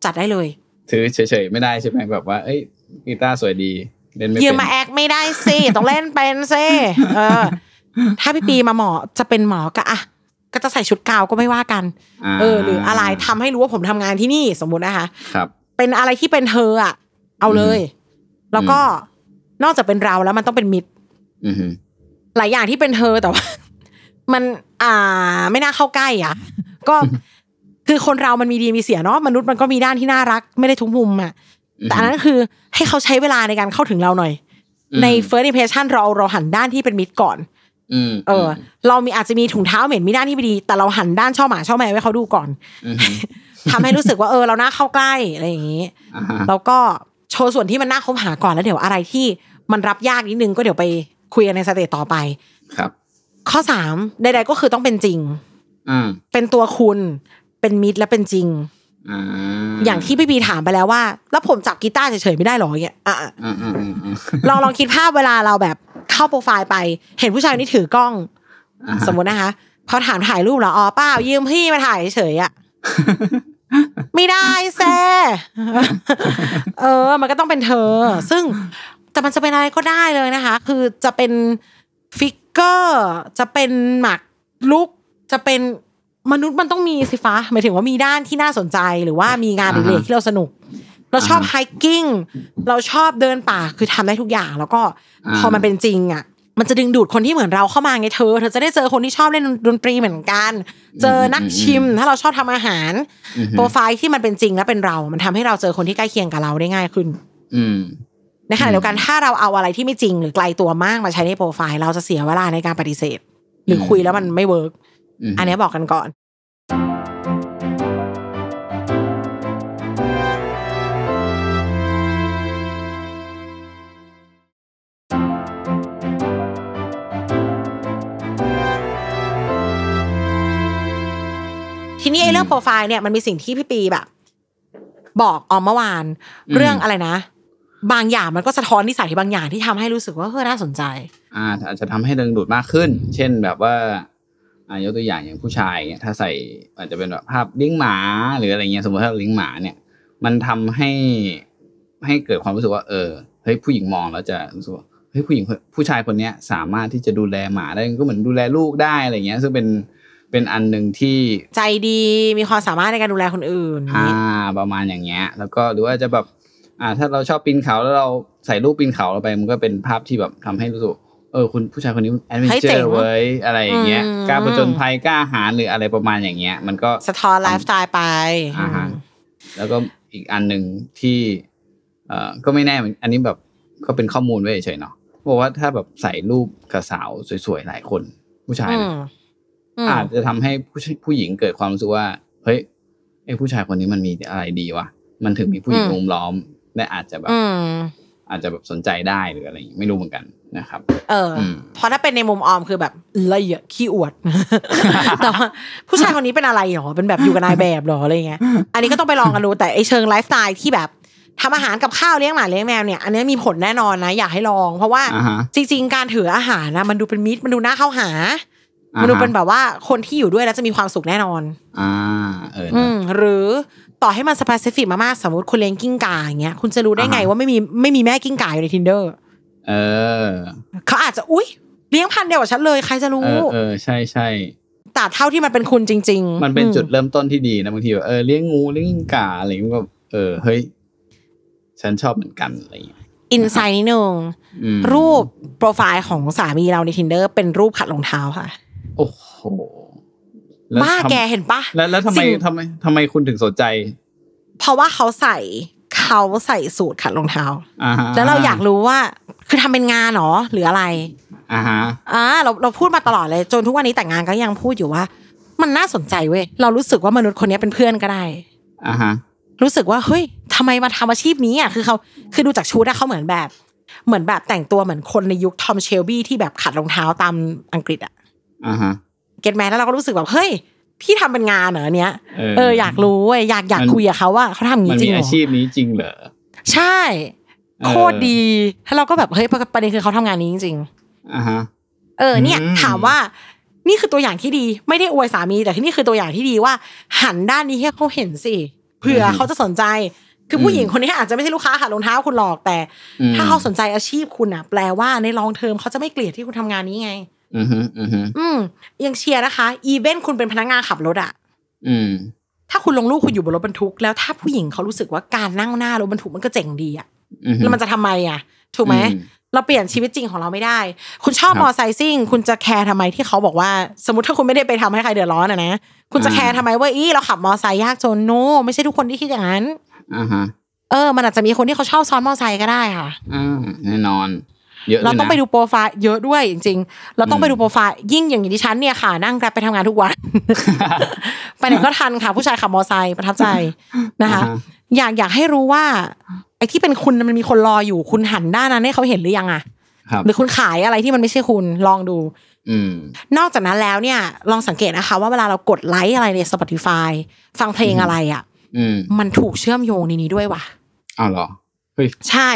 Speaker 3: จัดได้เลย
Speaker 2: ถือเฉยๆไม่ได้ใช่ไหมแบบว่า เอ้ยกีตาร์สวยดี เล่นไม่
Speaker 3: ยื
Speaker 2: เป็นน
Speaker 3: มาแอคไม่ได้สิต้องเล่นเป็นสิเออ ถ้าพี่ปีมาหมอจะเป็นหมอก็อะก็จะใส่ชุดกาวก็ไม่ว่ากันาเออ หรืออะไรทำให้รู้ว่าผมทำงานที่นี่สมมุตินะคะ
Speaker 2: ครับ
Speaker 3: เป็นอะไรที่เป็นเธออะ เอาเลย แล้วก็นอกจากเป็นเราแล้วมันต้องเป็นมิตร
Speaker 2: อือฮึ
Speaker 3: หลายอย่างที่เป็นเธอแต่ว่า มันอ่าไม่น่าเข้าใกล้อะ ก็คือคนเรามันมีดีมีเสียเนาะมนุษย์มันก็มีด้านที่น่ารัก ไม่ได้ทุกมุมอะ แต่อันนั้นคือให้เขาใช้เวลาในการเข้าถึงเราหน่อย ใน first impression เราเราหันด้านที่เป็นมิตรก่อน
Speaker 2: อืม
Speaker 3: เออ เรามีอาจจะมีถุงเท้าเหม็นมีด้านที่ไม่ดี แต่เราหันด้านช่อหมาช่อแมวไว้เขาดูก่อน
Speaker 2: อืม
Speaker 3: ทำให้รู้สึกว่าเออเราน่าเข้าใกล้อะไรอย่างนี้
Speaker 2: อ่าฮะ
Speaker 3: แล้วก็โชว์ส่วนที่มันน่าคบหาก่อนแล้วเดี๋ยวอะไรที่มันรับยากนิดนึงก็เดี๋ยวไปคุยกันในสเตจต่อไป
Speaker 2: ครับ
Speaker 3: ข้อสามใดๆก็คือต้องเป็นจริง
Speaker 2: อ่า
Speaker 3: เป็นตัวคุณ เป็นมิตรและเป็นจริง
Speaker 2: อ่า
Speaker 3: อย่างที่พี่บีถามไปแล้วว่า แล้วผมจับกีตาร์เฉยๆไม่ได้หรอเนี่ยอะ
Speaker 2: อ่าอ่าอ่าอ่า
Speaker 3: ลองลองคิดภาพเวลาเราแบบเข้าโปรไฟล์ไป เห็นผู้ชายคนนี้ถือกล้อง
Speaker 2: อ่าฮะ
Speaker 3: สมมุตินะคะพอถามถ่ายรูปเหรออ๋อเปล่ายืมพี่มาถ่ายเฉยๆอะไม่ได้แซ่เออ มันก็ต้องเป็นเธอ ซึ่งแต่มันจะเป็นอะไรก็ได้เลยนะคะ คือจะเป็นฟิกเกอร์ จะเป็นหมักลุก จะเป็น มนุษย์มันต้องมีสิฟ้าหมายถึงว่ามีด้านที่น่าสนใจหรือว่ามีงานอดิเรกที่เราสนุก เราชอบไฮกิ้งเราชอบเดินป่าคือทำได้ทุกอย่าง แล้วก็พอมันเป็นจริงอะมันจะดึงดูดคนที่เหมือนเราเข้ามาไงเธอ เธอจะได้เจอคนที่ชอบเล่นดนตรีเหมือนกัน เจอนักชิม ถ้าเราชอบทำอาหาร โปรไฟล์ที่มันเป็นจริงและเป็นเรา มันทำให้เราเจอคนที่ใกล้เคียงกับเราได้ง่ายขึ้น
Speaker 2: อืม
Speaker 3: ในขณะเดียวกันถ้าเราเอาอะไรที่ไม่จริงหรือไกลตัวมากมาใช้ในโปรไฟล์ เราจะเสียเวลาในการปฏิเสธ หรือคุยแล้วมันไม่ work
Speaker 2: อืม
Speaker 3: อันนี้บอกกันก่อนทีนี้ไอ้เรื่องโปรไฟล์เนี่ยมันมีสิ่งที่พี่ปีแบบ บอกออมเมื่อวาน เรื่องอะไรนะ บางอย่างมันก็สะท้อนนิสัยบางอย่างที่ทำให้รู้สึกว่าเฮ้ยน่าสนใจ
Speaker 2: อ่าอาจจะทำให้ดึงดูดมากขึ้น เช่นแบบว่า อ่ายกตัวอย่างอย่างผู้ชายเนี่ยถ้าใส่อาจจะเป็นแบบภาพเลี้ยงหมาหรืออะไรเงี้ยสมมติถ้าเราเลี้ยงหมาเนี่ย มันทำให้ให้เกิดความรู้สึกว่า เออเฮ้ยผู้หญิงมองแล้วจะรู้สึกว่าเฮ้ยผู้หญิงคนผู้ชายคนเนี้ยสามารถที่จะดูแลหมาได้ก็เหมือนดูแลลูกได้อะไรเงี้ย ซึ่งเป็นเป็นอันหนึ่งที่
Speaker 3: ใจดีมีความสามารถในการดูแลคนอื่น
Speaker 2: อ่าประมาณอย่างเงี้ย แล้วก็หรือว่าจะแบบอ่าถ้าเราชอบปีนเขาแล้วเราใส่รูปปีนเขาเราไปมันก็เป็นภาพที่แบบทำให้รู้สึก เออคุณผู้ชายคนนี้แอดเวน
Speaker 3: เฮ้ย
Speaker 2: เจ
Speaker 3: เจ๋
Speaker 2: องร์เว้ยอะไรอย่างเงี้ย
Speaker 3: อืม
Speaker 2: กล้าผจญภัยกล้าหาญหรืออะไรประมาณอย่างเงี้ย มันก็
Speaker 3: สะท้อนไลฟ์สไตล์ไป
Speaker 2: อ่าฮะแล้วก็อีกอันหนึ่งที่เอ่อก็ไม่แน่เหมือนอันนี้แบบก็เป็นข้อมูลไว้เฉยๆเนาะบอกว่าถ้าแบบใส่รูปกับสาวสวยๆหลายคน ผู้ชาย
Speaker 3: อื
Speaker 2: นะ
Speaker 3: มอืม
Speaker 2: อาจจะทำให้ผู้ชผู้หญิงเกิดความรู้สึกว่า เฮ้ยไอ้ผู้ชายคนนี้มันมีอะไรดีวะมันถึงมีผู้หญิงรุมล้อมและอาจจะแบบ
Speaker 3: อืม
Speaker 2: อาจจะแบบสนใจได้หรืออะไรอย่างงี้ไม่รู้เหมือนกันนะครับ
Speaker 3: เอออ
Speaker 2: ม
Speaker 3: เพราะถ้าเป็นในมุมออมคือแบบละเอียดขี้อวดแต่ว่าผู้ชายคนนี้เป็นอะไรหรอเป็นแบบอยู่กับนายแบบหรออะไรเงี้ยอันนี้ก็ต้องไปลองกันดูแต่ไอเชิงไลฟ์สไตล์ที่แบบทำอาหารกับข้าวเลี้ยงหมาเลี้ยงแมวเนี่ยอันนี้มีผลแน่นอนนะ อยากให้ลอง เพราะว่า
Speaker 2: อ่าฮะ
Speaker 3: จริง ๆ การถืออาหารนะมันดูเป็นมิตรมันดูน่าเข้าหา
Speaker 2: อ่าฮะ
Speaker 3: มันดูเป็นแบบว่าคนที่อยู่ด้วยแล้วจะมีความสุขแน่นอน
Speaker 2: อ่าเออ
Speaker 3: อื
Speaker 2: เนอะ
Speaker 3: มหรือ ต่อให้มันสเปซิฟิกมากๆ สมมติคุณเลี้ยงกิ้งก่าอย่างเงี้ยคุณจะรู้ได้ไง
Speaker 2: อ่าฮะ
Speaker 3: ว่าไม่มีไม่มีแม่กิ้งก่าอยู่ใน tinder
Speaker 2: เออ
Speaker 3: เขาอาจจะอุ้ยเลี้ยงพันธุ์เดียวกับฉันเลยใครจะรู้
Speaker 2: เออเออใช่ใช่
Speaker 3: แต่เท่าที่มันเป็นคุณจริง ๆ
Speaker 2: มันเป็น
Speaker 3: อื
Speaker 2: จุดเริ่มต้นที่ดีนะบางทีแบบเออเลี้ยงงูเลี้ยงกาอะไรอย่างงี้ก็เออเฮ้ยฉันชอบเหมือนกันอะไรอย่างเงี้ย
Speaker 3: อินไซน์นิดนึง
Speaker 2: อืม
Speaker 3: รูปโปรไฟล์ของสามีเราใน tinder เป็นรูปขัดรองเท้าค่ะ
Speaker 2: โอ้โหล้ว
Speaker 3: บ้า
Speaker 2: ทำ
Speaker 3: แกเห็นปะ
Speaker 2: แล้วแล้วทำไม
Speaker 3: สิ่ง
Speaker 2: ทำไมทำไมคุณถึงสนใจ
Speaker 3: เพราะว่าเขาใส่เขาใส่สูตรขัดรองเท้า
Speaker 2: อ่าฮะ
Speaker 3: แล้วเราอยากรู้ว่า คือทำเป็นงานเหรอหรืออะไร
Speaker 2: อ่าฮะ
Speaker 3: อ่าเราเราพูดมาตลอดเลย จนทุกวันนี้แต่งงานก็ยังพูดอยู่ว่า มันน่าสนใจเว้ยเรารู้สึกว่ามนุษย์คนนี้เป็นเพื่อนก็ได้
Speaker 2: อ่าฮะ
Speaker 3: รู้สึกว่าเฮ้ยทำไมมาทำอาชีพนี้อะคือเขาคือดูจากชุดอะเขาเหมือนแบบ เหมือนแบบแต่งตัวเหมือนคนในยุคทอมเชลบี้ที่แบบขัดรองเท้าตามอังกฤษอะ
Speaker 2: อ่าฮะ
Speaker 3: เก็ตแมนแล้วเราก็รู้สึกแบบเฮ้ยพี่ทำเป็นงานเหรอเนี้ย
Speaker 2: เออ
Speaker 3: เอออยากรู้เว้ยอยากอยาก
Speaker 2: มัน
Speaker 3: คุยกับเขาว่าเขาทำอย่าง
Speaker 2: มัน
Speaker 3: นี้จริ
Speaker 2: มี
Speaker 3: งเหร
Speaker 2: อา
Speaker 3: อ
Speaker 2: ชีพนี้จริงเหรอ
Speaker 3: ใช่
Speaker 2: เออ
Speaker 3: โคตรดีแล้วเราก็แบบเฮ้ยประเด็นคือเขาทำงานนี้จริง
Speaker 2: อ่าฮะ
Speaker 3: ๆเออเนี่ย
Speaker 2: อืม
Speaker 3: ถามว่านี่คือตัวอย่างที่ดีไม่ได้อวยสามีแต่ที่นี่คือตัวอย่างที่ดีว่า หันด้านนี้ให้เขาเห็นสิเผื่อเขาจะสนใจ คือผู้หญิงคนนี้อาจจะไม่ใช่ลูกค้าขัดรองเท้าคุณหรอกแต่
Speaker 2: อืม
Speaker 3: ถ้าเขาสนใจอาชีพคุณอะ แปลว่าใน long term เขาจะไม่เกลียดที่คุณทำงานนี้ไง
Speaker 2: อือฮึอือฮึ
Speaker 3: อืมยังเชียร์นะคะ even คุณเป็นพนักงานขับรถอะ
Speaker 2: อืม
Speaker 3: ถ้าคุณลงรูปคุณอยู่บนรถบรรทุก แล้วถ้าผู้หญิงเขารู้สึกว่าการนั่งหน้ารถบรรทุกมันก็เจ๋งดีอะ
Speaker 2: อือฮึ
Speaker 3: แล้วมันจะทำไมอะ ถูกไหม
Speaker 2: อืม
Speaker 3: เราเปลี่ยนชีวิตจริงของเราไม่ได้ คุณชอบ
Speaker 2: ครับ
Speaker 3: มอไซค์ซิ่ง คุณจะแคร์ทำไมที่เขาบอกว่า สมมติถ้าคุณไม่ได้ไปทำให้ใครเดือดร้อนอะนะ คุณจะ
Speaker 2: อ่า
Speaker 3: แคร์ทำไมว่า อีเราขับมอไซค์ยากจนโน ไม่ใช่ทุกคนที่คิดอย่างนั้น
Speaker 2: อ่าฮะ
Speaker 3: เออ มันอาจจะมีคนที่เขาชอบซ้อนมอไซค์ก็ได้ค่ะ
Speaker 2: อ่าแน่นอน เยอะลย
Speaker 3: เราต้อง
Speaker 2: นะ
Speaker 3: ไปดูโปรไฟล์เยอะด้วยจริง ๆ เราต้อง
Speaker 2: อืม
Speaker 3: ไปดูโปรไฟล์ยิ่งอย่างดิฉันเนี่ยค่ะ นั่งแกร็บไปทำงานทุกวันไปไหนก็ทันค่ะ ผู้ชายขับมอไซค์ประทับใจนะคะ
Speaker 2: อ่าฮะ
Speaker 3: อยากอยากให้รู้ว่า ไอ้ที่เป็นคุณมันมีคนรออยู่คุณหันด้านนั้นให้เขาเห็นหรือยังอะ
Speaker 2: ครับ
Speaker 3: หรือคุณขายอะไรที่มันไม่ใช่คุณลองดู
Speaker 2: อืม
Speaker 3: นอกจากนั้นแล้วเนี่ย ลองสังเกตนะคะ ว่าเวลาเรากดไลค์อะไรใน Spotify ฟังเพลงอะไรอะ
Speaker 2: อืม
Speaker 3: มันถูกเชื่อมโยงในนี้ด้วยว่ะ
Speaker 2: อ้าวเหรอเฮ้ย
Speaker 3: ใช่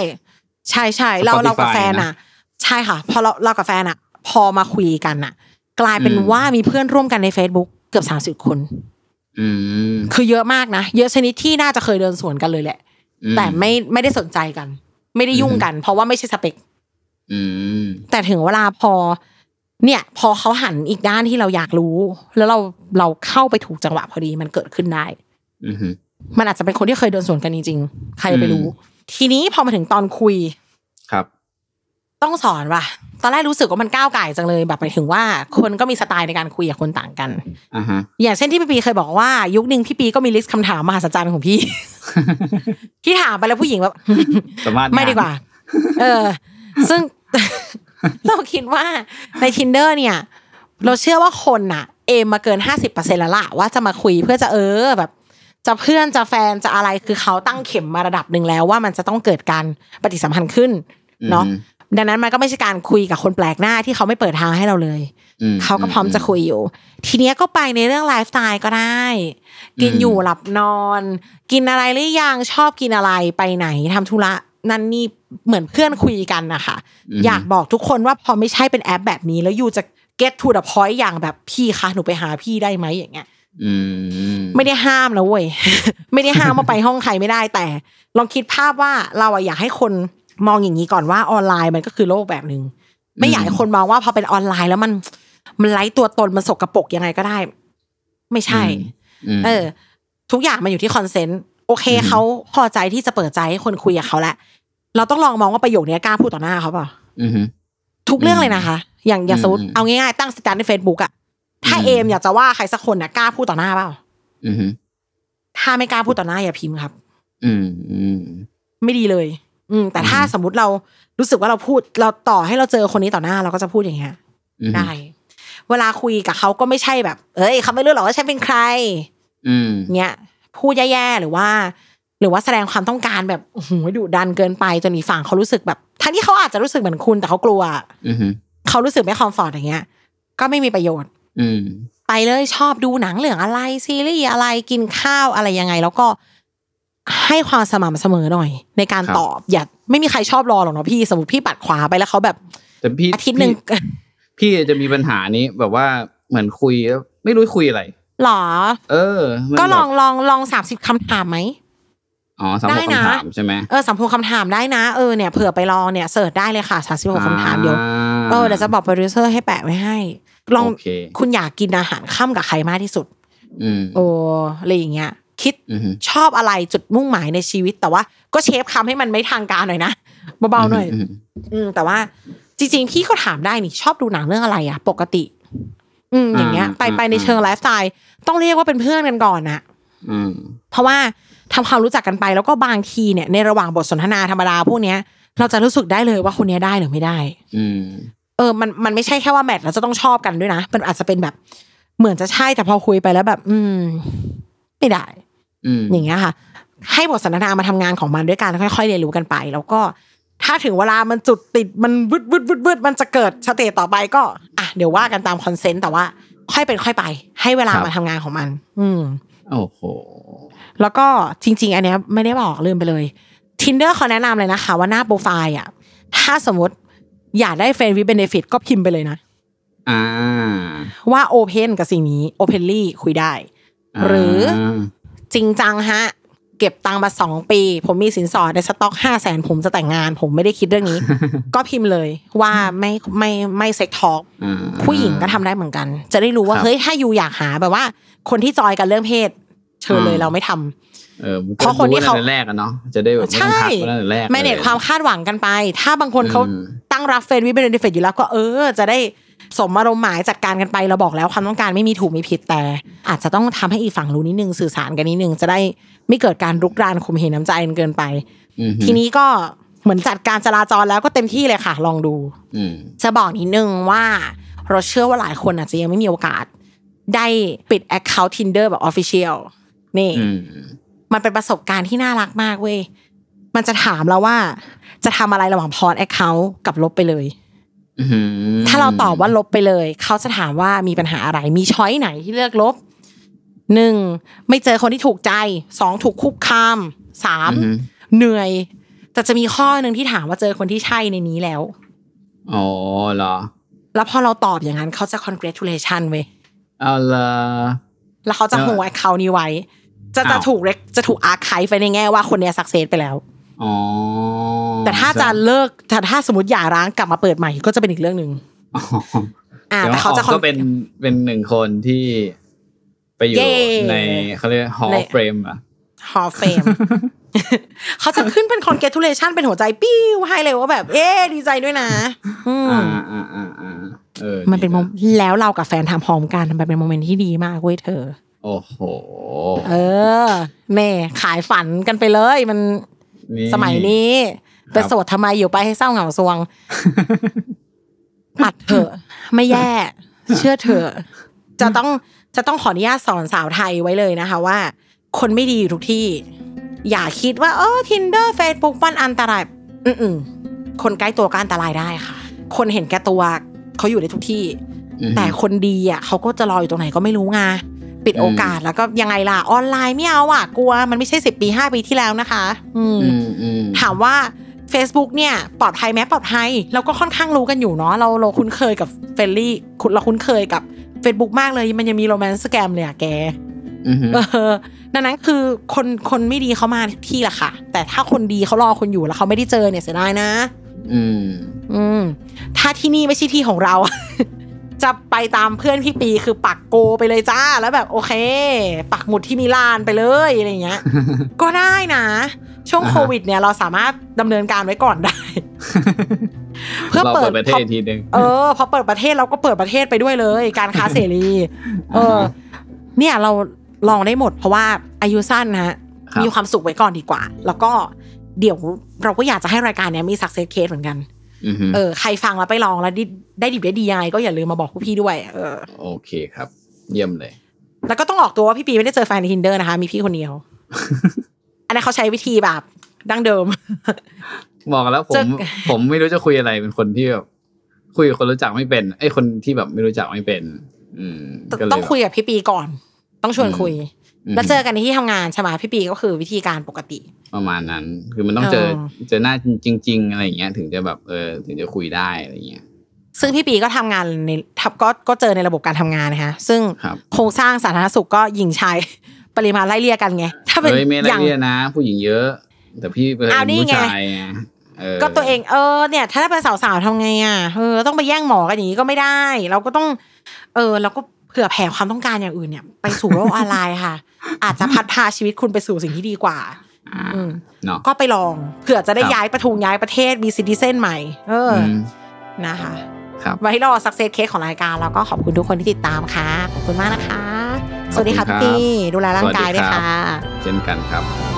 Speaker 3: ใช่ใช่เรา
Speaker 2: Spotify
Speaker 3: เรากับแฟน
Speaker 2: นะ
Speaker 3: อะ ใช่ค่ะ พอเราเรากับแฟนอะ พอมาคุยกันอะ กลายเป็น
Speaker 2: อืม
Speaker 3: ว่ามีเพื่อนร่วมกันใน Facebook เกือบสามสิบคน
Speaker 2: อืม
Speaker 3: คือเยอะมากนะเยอะชนิดที่น่าจะเคยเดินสวนกันเลยแหละ
Speaker 2: อืม
Speaker 3: แต่ไม่ไม่ได้สนใจกัน ไม่ได้ยุ่งกัน เพราะว่าไม่ใช่สเปค
Speaker 2: อืม
Speaker 3: แต่ถึงเวลาพอ เนี่ย พอเขาหันอีกด้านที่เราอยากรู้ แล้วเราเราเข้าไปถูกจังหวะพอดีมันเกิดขึ้นได้
Speaker 2: อืม
Speaker 3: มันอาจจะเป็นคนที่เคยเดินสวนกันจริงๆใครไปรู้
Speaker 2: อืม
Speaker 3: ทีนี้พอมาถึงตอนคุย
Speaker 2: ครับ
Speaker 3: ต้องสอนว่ะตอนแรกรู้สึกว่ามันก้าวไก่จังเลยแบบหมายถึงว่า คนก็มีสไตล์ในการคุยกับคนต่างกัน
Speaker 2: อ่าฮะ
Speaker 3: อย่างเช่นที่พี่ปีเคยบอกว่า ยุคหนึ่งพี่ปีก็มีลิสต์คำถามมหัศจรรย์ของพี่ ที่ถามไปแล้วผู้หญิงแบบ
Speaker 2: สามารถ
Speaker 3: ไม่ดีกว่า เออ ซึ่งเราคิดว่าใน tinder เนี่ย เราเชื่อว่าคนน่ะเอมมาเกินห้าสิบเปอร์เซ็นแล้วล่ะว่าจะมาคุยเพื่อจะเออแบบ จะเพื่อนจะแฟนจะอะไรคือเขาตั้งเข็มมาระดับหนึ่งแล้วว่ามันจะต้องเกิดการปฏิสัมพันธ์ขึ้นเนาะ
Speaker 2: อืม
Speaker 3: ดังนั้นมันก็ไม่ใช่การคุยกับคนแปลกหน้าที่เขาไม่เปิดทางให้เราเลย
Speaker 2: อื
Speaker 3: เขาก็พร้อมจะคุยอยู่ ทีเนี้ยก็ไปในเรื่องไลฟ์สไตล์ก็ได้ กินอยู่หลับนอน กินอะไรหรือยังชอบกินอะไรไปไหนทำธุระนั่นนี่เหมือนเพื่อนคุยกันนะคะอยากบอกทุกคนว่าพอไม่ใช่เป็นแอปแบบนี้ แล้วอยู่จะ get to the point อย่างแบบพี่คะหนูไปหาพี่ได้ไหมอย่างเงี้ย
Speaker 2: อืม
Speaker 3: ไม่ได้ห้ามนะเว้ยไม่ได้ห้ามว่าไปห้องใครไม่ได้แต่ ลองคิดภาพว่าเราอะอยากให้คนมองอย่างนี้ก่อนว่าออนไลน์มันก็คือโลกแบบหนึ่งไม่อยากให้คนมองว่าพอเป็นออนไลน์แล้วมันมันไร้ตัวตนมันสกรปรกยังไงก็ได้ ไม่ใช่
Speaker 2: ม
Speaker 3: เออ ทุกอย่างมันอยู่ที่ consent โอเค
Speaker 2: อืม
Speaker 3: เขาพอใจที่จะเปิดใจให้คนคุยกับเขาแหละเราต้องลองมองว่าประโยคนี้กล้าพูดต่อหน้าเขาเปล่า
Speaker 2: อืม
Speaker 3: ทุกเรื่องเลยนะคะ อย่างอย่าง
Speaker 2: อืม
Speaker 3: สมมติ
Speaker 2: อืม
Speaker 3: เอาง่ายๆตั้ง status ในเฟซบุ๊กอะ ถ้า
Speaker 2: อืม
Speaker 3: เอมอยากจะว่าใครสักคนน่ะกล้าพูดต่อหน้าเปล่า
Speaker 2: อืม
Speaker 3: ถ้าไม่กล้าพูดต่อหน้าอย่าพิมพ์ครับ
Speaker 2: อืมอืม
Speaker 3: ไม่ดีเลย อืม แต่ถ้า
Speaker 2: อืม
Speaker 3: สมมติเรารู้สึกว่าเราพูด เราต่อให้เราเจอคนนี้ต่อหน้าเราก็จะพูดอย่างเงี้ย
Speaker 2: อืม
Speaker 3: ได้เวลาคุยกับเขาก็ไม่ใช่แบบ เอ้ยเขาไม่รู้หรอกว่าฉันเป็นใคร
Speaker 2: อืม
Speaker 3: เงี้ยพูดแย่ๆหรือว่า หรือว่าแสดงความต้องการแบบโอ้โหดุดันเกินไปจนอีกฝั่งเขารู้สึกแบบทั้งที่เขาอาจจะรู้สึกเหมือนคุณแต่เขากลัว
Speaker 2: อืม
Speaker 3: เขารู้สึกไม่คอมฟอร์ตอย่างเงี้ย ก็ไม่มีประโยชน์
Speaker 2: อืม
Speaker 3: ไปเลยชอบดูหนังเรื่องอะไรซีรีส์อะไรกินข้าวอะไรยังไง แล้วก็ให้ความสม่ำเสมอหน่อย ในการ
Speaker 2: ครับ
Speaker 3: ตอบอย่าไม่มีใครชอบรอหรอกเนาะพี่สมมติพี่ปัดขวาไปแล้วเขาแบบ
Speaker 2: แต่พี่
Speaker 3: อาทิตย์หนึ่ง
Speaker 2: พี่พี่จะมีปัญหานี้แบบว่าเหมือนคุยแล้วไม่รู้คุยอะไร
Speaker 3: หรอ
Speaker 2: เออมัน
Speaker 3: ก็ลอง
Speaker 2: แบบ
Speaker 3: ลองลองสามสิบคำถามไหม
Speaker 2: อ๋อสามห
Speaker 3: ได้
Speaker 2: ก
Speaker 3: นะ
Speaker 2: คำถามใช่ไหม
Speaker 3: เออสามพคำถามได้นะเออเนี่ยเผื่อไปลองเนี่ยเสิร์ชได้เลยค่ะสามสิบหกคำถามเดี๋ยวเออเดี๋ยวจะบอกโปรดิวเซอร์ให้แปะไว้ให้ ลอง
Speaker 2: โอเค
Speaker 3: คุณอยากกินอาหารค่ำกับใครมากที่สุด
Speaker 2: อืม
Speaker 3: โอ้อะไรอย่างเงี้ย คิด
Speaker 2: อืม
Speaker 3: ชอบอะไรจุดมุ่งหมายในชีวิตแต่ว่า ก็ shape คำให้มันไม่ทางการหน่อยนะเบาๆหน่อย
Speaker 2: ม
Speaker 3: อืม แต่ว่าจริงๆพี่ก็ถามได้นี่ชอบดูหนังเรื่องอะไรอะปกติ อืม อย่างเงี้ย ไปไปในเชิงไลฟ์สไตล์ต้องเรียกว่าเป็นเพื่อนกันก่อนนะ
Speaker 2: อืม
Speaker 3: เพราะว่าทำความรู้จักกันไปแล้วก็บางทีเนี่ยในระหว่างบทสนทนาธรรมดาพวกเนี้ยเราจะรู้สึกได้เลยว่าคนเนี้ยได้หรือไม่ได้
Speaker 2: อืม
Speaker 3: เออมันมันไม่ใช่แค่ว่า match แล้วจะต้องชอบกันด้วยนะ มันอาจจะเป็นแบบเหมือนจะใช่แต่พอคุยไปแล้วแบบ อืม ไม่ได้
Speaker 2: อืม
Speaker 3: อย่างเงี้ยค่ะ ให้บทสนทนามาทำงานของมันด้วยกันค่อยๆเรียนรู้กันไป แล้วก็ถ้าถึงเวลามันจุดติดมันวืดวืดวืดวืดมันจะเกิด stage ต่อไปก็ อะเดี๋ยวว่ากันตาม consent แต่ว่า ค่อยเป็นค่อยไป ให้เวลามาทำงานของมัน อืม
Speaker 2: โอ้โห
Speaker 3: แล้วก็จริง ๆ อันเนี้ยไม่ได้บอกลืมไปเลย Tinder เขาแนะนำเลยนะคะ ว่าหน้าโปรไฟล์อะถ้าสมมติ อยากได้เฟรนด์วิ b เบนฟิตก็พิมพ์ไปเลยนะ
Speaker 2: อ่า
Speaker 3: ว่า open กับสิ่งนี้ openly คุยได้ หรือจริงจังฮะ เก็บตังค์มาสองปี ผมมีสินสอดในสต็อกห้าแสนผมจะแต่งงาน ผมไม่ได้คิดเรื่องนี้ ก็พิมพ์เลยว่าไม่ไม่ไม่ sex talk อ่าผู้หญิงก็ทำได้เหมือนกัน จะได้รู้ว่า
Speaker 2: ครับ
Speaker 3: เฮ้ยถ้าอยู่อยากหาแบบว่า คนที่จอยกันเรื่องเพศ เชิญเลย
Speaker 2: อ่า
Speaker 3: เราไม่ท
Speaker 2: เออมัก็
Speaker 3: เพราะคนที่เขา
Speaker 2: รู้ตั้งแต่แรกอะเนาะจะได้แบบไม่ต้องทักมาตั้งแต่แรก
Speaker 3: ไม่เน็ต
Speaker 2: ลย
Speaker 3: ความคาดหวังกันไป ถ้าบางคนเขา
Speaker 2: อืม
Speaker 3: ตั้งรับเฟรนด์วิเบนเดฟอยู่แล้วก็เออ จะได้สมอารมณ์หมายจัดการกันไปเราบอกแล้วความต้องการไม่มีถูกมีผิดแต่ อาจจะต้องทำให้อีกฝั่งรู้นิดนึงสื่อสารกันนิดนึงจะได้ไม่เกิดการรุกรานข่มเหงน้ำใจกันเกินไป
Speaker 2: อืม
Speaker 3: ทีนี้ก็เหมือนจัดการจราจรแล้วก็เต็มที่เลยค่ะ ลองดู
Speaker 2: อืม
Speaker 3: จะบอกนิดนึงว่าเราเชื่อว่าหลายคนอาจจะยังไม่มีโอกาส ได้ปิด Account Tinder แบบ Official นี่
Speaker 2: อื ม
Speaker 3: มันเป็นประสบการณ์ที่น่ารักมากเว้ยมันจะถามเราว่า จะทำอะไรระหว่างพรแอคเคาท์กับลบไปเลย
Speaker 2: อืม
Speaker 3: ถ้าเราตอบว่าลบไปเลย เขาจะถามว่ามีปัญหาอะไร มีช้อยไหนที่เลือกลบหนึ่งไม่เจอคนที่ถูกใจสองถูกคุกคามสาม
Speaker 2: อืม
Speaker 3: เหนื่อย แต่จะมีข้อหนึ่งที่ถามว่าเจอคนที่ใช่ในนี้แล้ว
Speaker 2: อ๋อเหรอ
Speaker 3: แล้วพอเราตอบอย่างนั้นเขาจะ congratulation เว้ย
Speaker 2: เอาละ
Speaker 3: แล้วเขาจะ
Speaker 2: เออ
Speaker 3: hold account นี้ไว้ จะจะ
Speaker 2: อ้าว
Speaker 3: ถูก rec- จะถูกอาร์คายไปในแง่ว่าคนเนี้ย success ไปแล้ว
Speaker 2: อ๋อ
Speaker 3: แต่ถ้าจะเลิกแต่ถ้าสมมติหย่าร้างกลับมาเปิดใหม่ก็จะเป็นอีกเรื่องหนึ่ง
Speaker 2: อ๋อ
Speaker 3: อ่า
Speaker 2: แต่
Speaker 3: แต่
Speaker 2: ว่า
Speaker 3: เขาจะ
Speaker 2: ออกก็เป็นเป็นหนึ่งคนที่ไปอยู่
Speaker 3: เย้
Speaker 2: ในเขาเรียก hall
Speaker 3: ใน
Speaker 2: of fame อะ
Speaker 3: ฮอลเฟมเขาจะขึ้นเป็น congratulation เป็นหัวใจปิ้วให้เลยว่าแบบ เอ๊ะดีใจด้วยนะอืม
Speaker 2: อ่าอ่าอ่าอ่าเออ
Speaker 3: มันเป็นโม
Speaker 2: ดีะ
Speaker 3: แล้วเรากับแฟนทำพร้อมกันมันเป็นโมเมนต์ที่ดีมากเว้ยเธอ
Speaker 2: โอ้โห
Speaker 3: เออแม่ขายฝันกันไปเลย มัน
Speaker 2: นี่
Speaker 3: สมัยนี้ไปโสดทำไมอยู่ไปให้เศร้าเหงาซวง ปัดเถอะ ไม่แย่ เชื่อเถอะ จะต้องจะต้องขออนุญาตสอนสาวไทยไว้เลยนะคะว่า คนไม่ดีอยู่ทุกที่ อย่าคิดว่า เออ Tinder Facebook มันอันตราย อืมๆคนใกล้ตัวก็อันตรายได้ค่ะ คนเห็นแก่ตัวเขาอยู่ในทุกที่
Speaker 2: อือฮึ
Speaker 3: แต่คนดีอะเขาก็จะรออยู่ตรงไหนก็ไม่รู้ไง ปิด
Speaker 2: อืม
Speaker 3: โอกาสแล้วก็ยังไงล่ะออนไลน์ไม่เอาอะกลัวมันไม่ใช่สิบปีห้าปีที่แล้วนะคะอืม
Speaker 2: อืมอืม
Speaker 3: ถามว่า Facebook เนี่ยปลอดภัยไหมปลอดภัยเราก็ค่อนข้างรู้กันอยู่เนาะเราเราคุ้นเคยกับ friendly คุณเราคุ้นเคยกับ Facebook มากเลยมันยังมี romance scam เลยอะแก
Speaker 2: อือฮึ
Speaker 3: เออดังนั้นคือคนคนไม่ดีเขามาทุกที่แหละค่ะ แต่ถ้าคนดีเขารอคุณอยู่แล้วเขาไม่ได้เจอเนี่ยเสียดายนะ
Speaker 2: อืม
Speaker 3: อืม ถ้าที่นี่ไม่ใช่ที่ของเรา จะไปตามเพื่อนพี่ปีคือปักโกไปเลยจ้าแล้วแบบโอเค ปักหมุดที่มิลานไปเลยอะไรเงี้ย ก็ได้นะ ช่วง
Speaker 2: อ่าฮะ
Speaker 3: โควิด เนี่ยเราสามารถดำเนินการไว้ก่อนได้ เพื่อ
Speaker 2: เรา
Speaker 3: เปิ
Speaker 2: เปิ
Speaker 3: ด
Speaker 2: ดประเทศอีกทีหนึ่ง
Speaker 3: เออพอเปิดประเทศเราก็เปิดประเทศไปด้วยเลย การค้าเสรี เออ เนี่ยเราลองได้หมด เพราะว่าอายุสั้นนะฮะ
Speaker 2: ครับ
Speaker 3: มีความสุขไว้ก่อนดีกว่า แล้วก็เดี๋ยวเราก็อยากจะให้รายการเนี้ยมี success case เหมือนกัน
Speaker 2: อือฮึ
Speaker 3: เออใครฟังแล้วไปลองแล้วได้ได้ดิบได้ดียังไงก็อย่าลืมมาบอกพวกพี่ด้วย เออ
Speaker 2: โอเคครับ เยี่ยมเลย
Speaker 3: แล้วก็ต้องออกตัวว่าพี่ปีไม่ได้เจอแฟนใน tinder นะคะ มีพี่คนเดียว อันนั้นเขาใช้วิธีแบบดั้งเดิม
Speaker 2: บอกแล้วผ
Speaker 3: จะ
Speaker 2: มผมไม่รู้จะคุยอะไรเป็นคนที่แบบคุยกับคนรู้จักไม่เป็นไอ้ยคนที่แบบไม่รู้จักไม่เป็น อืมก็เลย
Speaker 3: ต้องคุยกับพี่ปีก่อน ต้องชวนคุย
Speaker 2: ม
Speaker 3: แล้วเจอกันในที่ทำงานใช่ไหมพี่ปีก็คือวิธีการปกติ
Speaker 2: ประมาณนั้น คือมันต้องเจอ
Speaker 3: เออ
Speaker 2: เจอหน้าจริง ๆ อะไรอย่างเงี้ย ถึงจะแบบเออถึงจะคุยได้อะไรอย่างเงี้ย
Speaker 3: ซึ่งพี่ปีก็ทำงานในทับก็ก็เจอในระบบการทำงานนะคะซึ่ง
Speaker 2: ครับ
Speaker 3: โครงสร้างสาธารณสุขก็หญิงชายปริมาณไล่เลี่ยกันไง ถ้าเป็น
Speaker 2: เฮ้ยไม่ได้
Speaker 3: อย่าง
Speaker 2: เรียนนะ ผู้หญิงเยอะ แต่พี่เป็น
Speaker 3: อ้าวนี่
Speaker 2: ผู้
Speaker 3: ไง
Speaker 2: ชายไงเออ
Speaker 3: ก็ตัวเองเออเนี่ย ถ้าเป็นสาวๆทำไงอะเออต้องไปแย่งหมอกันอย่างนี้ก็ไม่ได้ เราก็ต้อง เออเราก็เผื่อแผ่ความต้องการอย่างอื่นเนี่ย ไปสู่โลกออนไลน์ค่ะ อาจจะพัดพาชีวิตคุณไปสู่สิ่งที่ดีกว่า
Speaker 2: อ่า
Speaker 3: อืม
Speaker 2: เนาะ
Speaker 3: ก็ไปลองเผื่อจะได้
Speaker 2: ครับ
Speaker 3: ย้ายประทุงย้ายประเทศมีซิติเซนใหม่ เอออ
Speaker 2: ม
Speaker 3: นะคะ
Speaker 2: ครับ
Speaker 3: ไว้รอสักเซสเคสของรายการ แล้วก็ขอบคุณทุกคนที่ติดตามค่ะ ขอบคุณมากนะคะ สวัสดีค่ะ
Speaker 2: ขอบ
Speaker 3: พี่
Speaker 2: คุณครับ
Speaker 3: ปีดูแลร่างกายด้วยค่ะ
Speaker 2: เช่นกันครับ